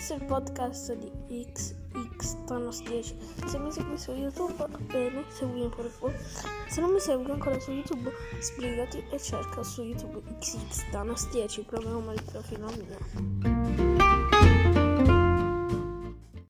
questo è il podcast di XX10. Se mi segui su YouTube, bene, seguimi pure tu. Se non mi segui ancora su YouTube, sbrigati e cerca su YouTube XX Thanos 10, proviamo il profilo mio.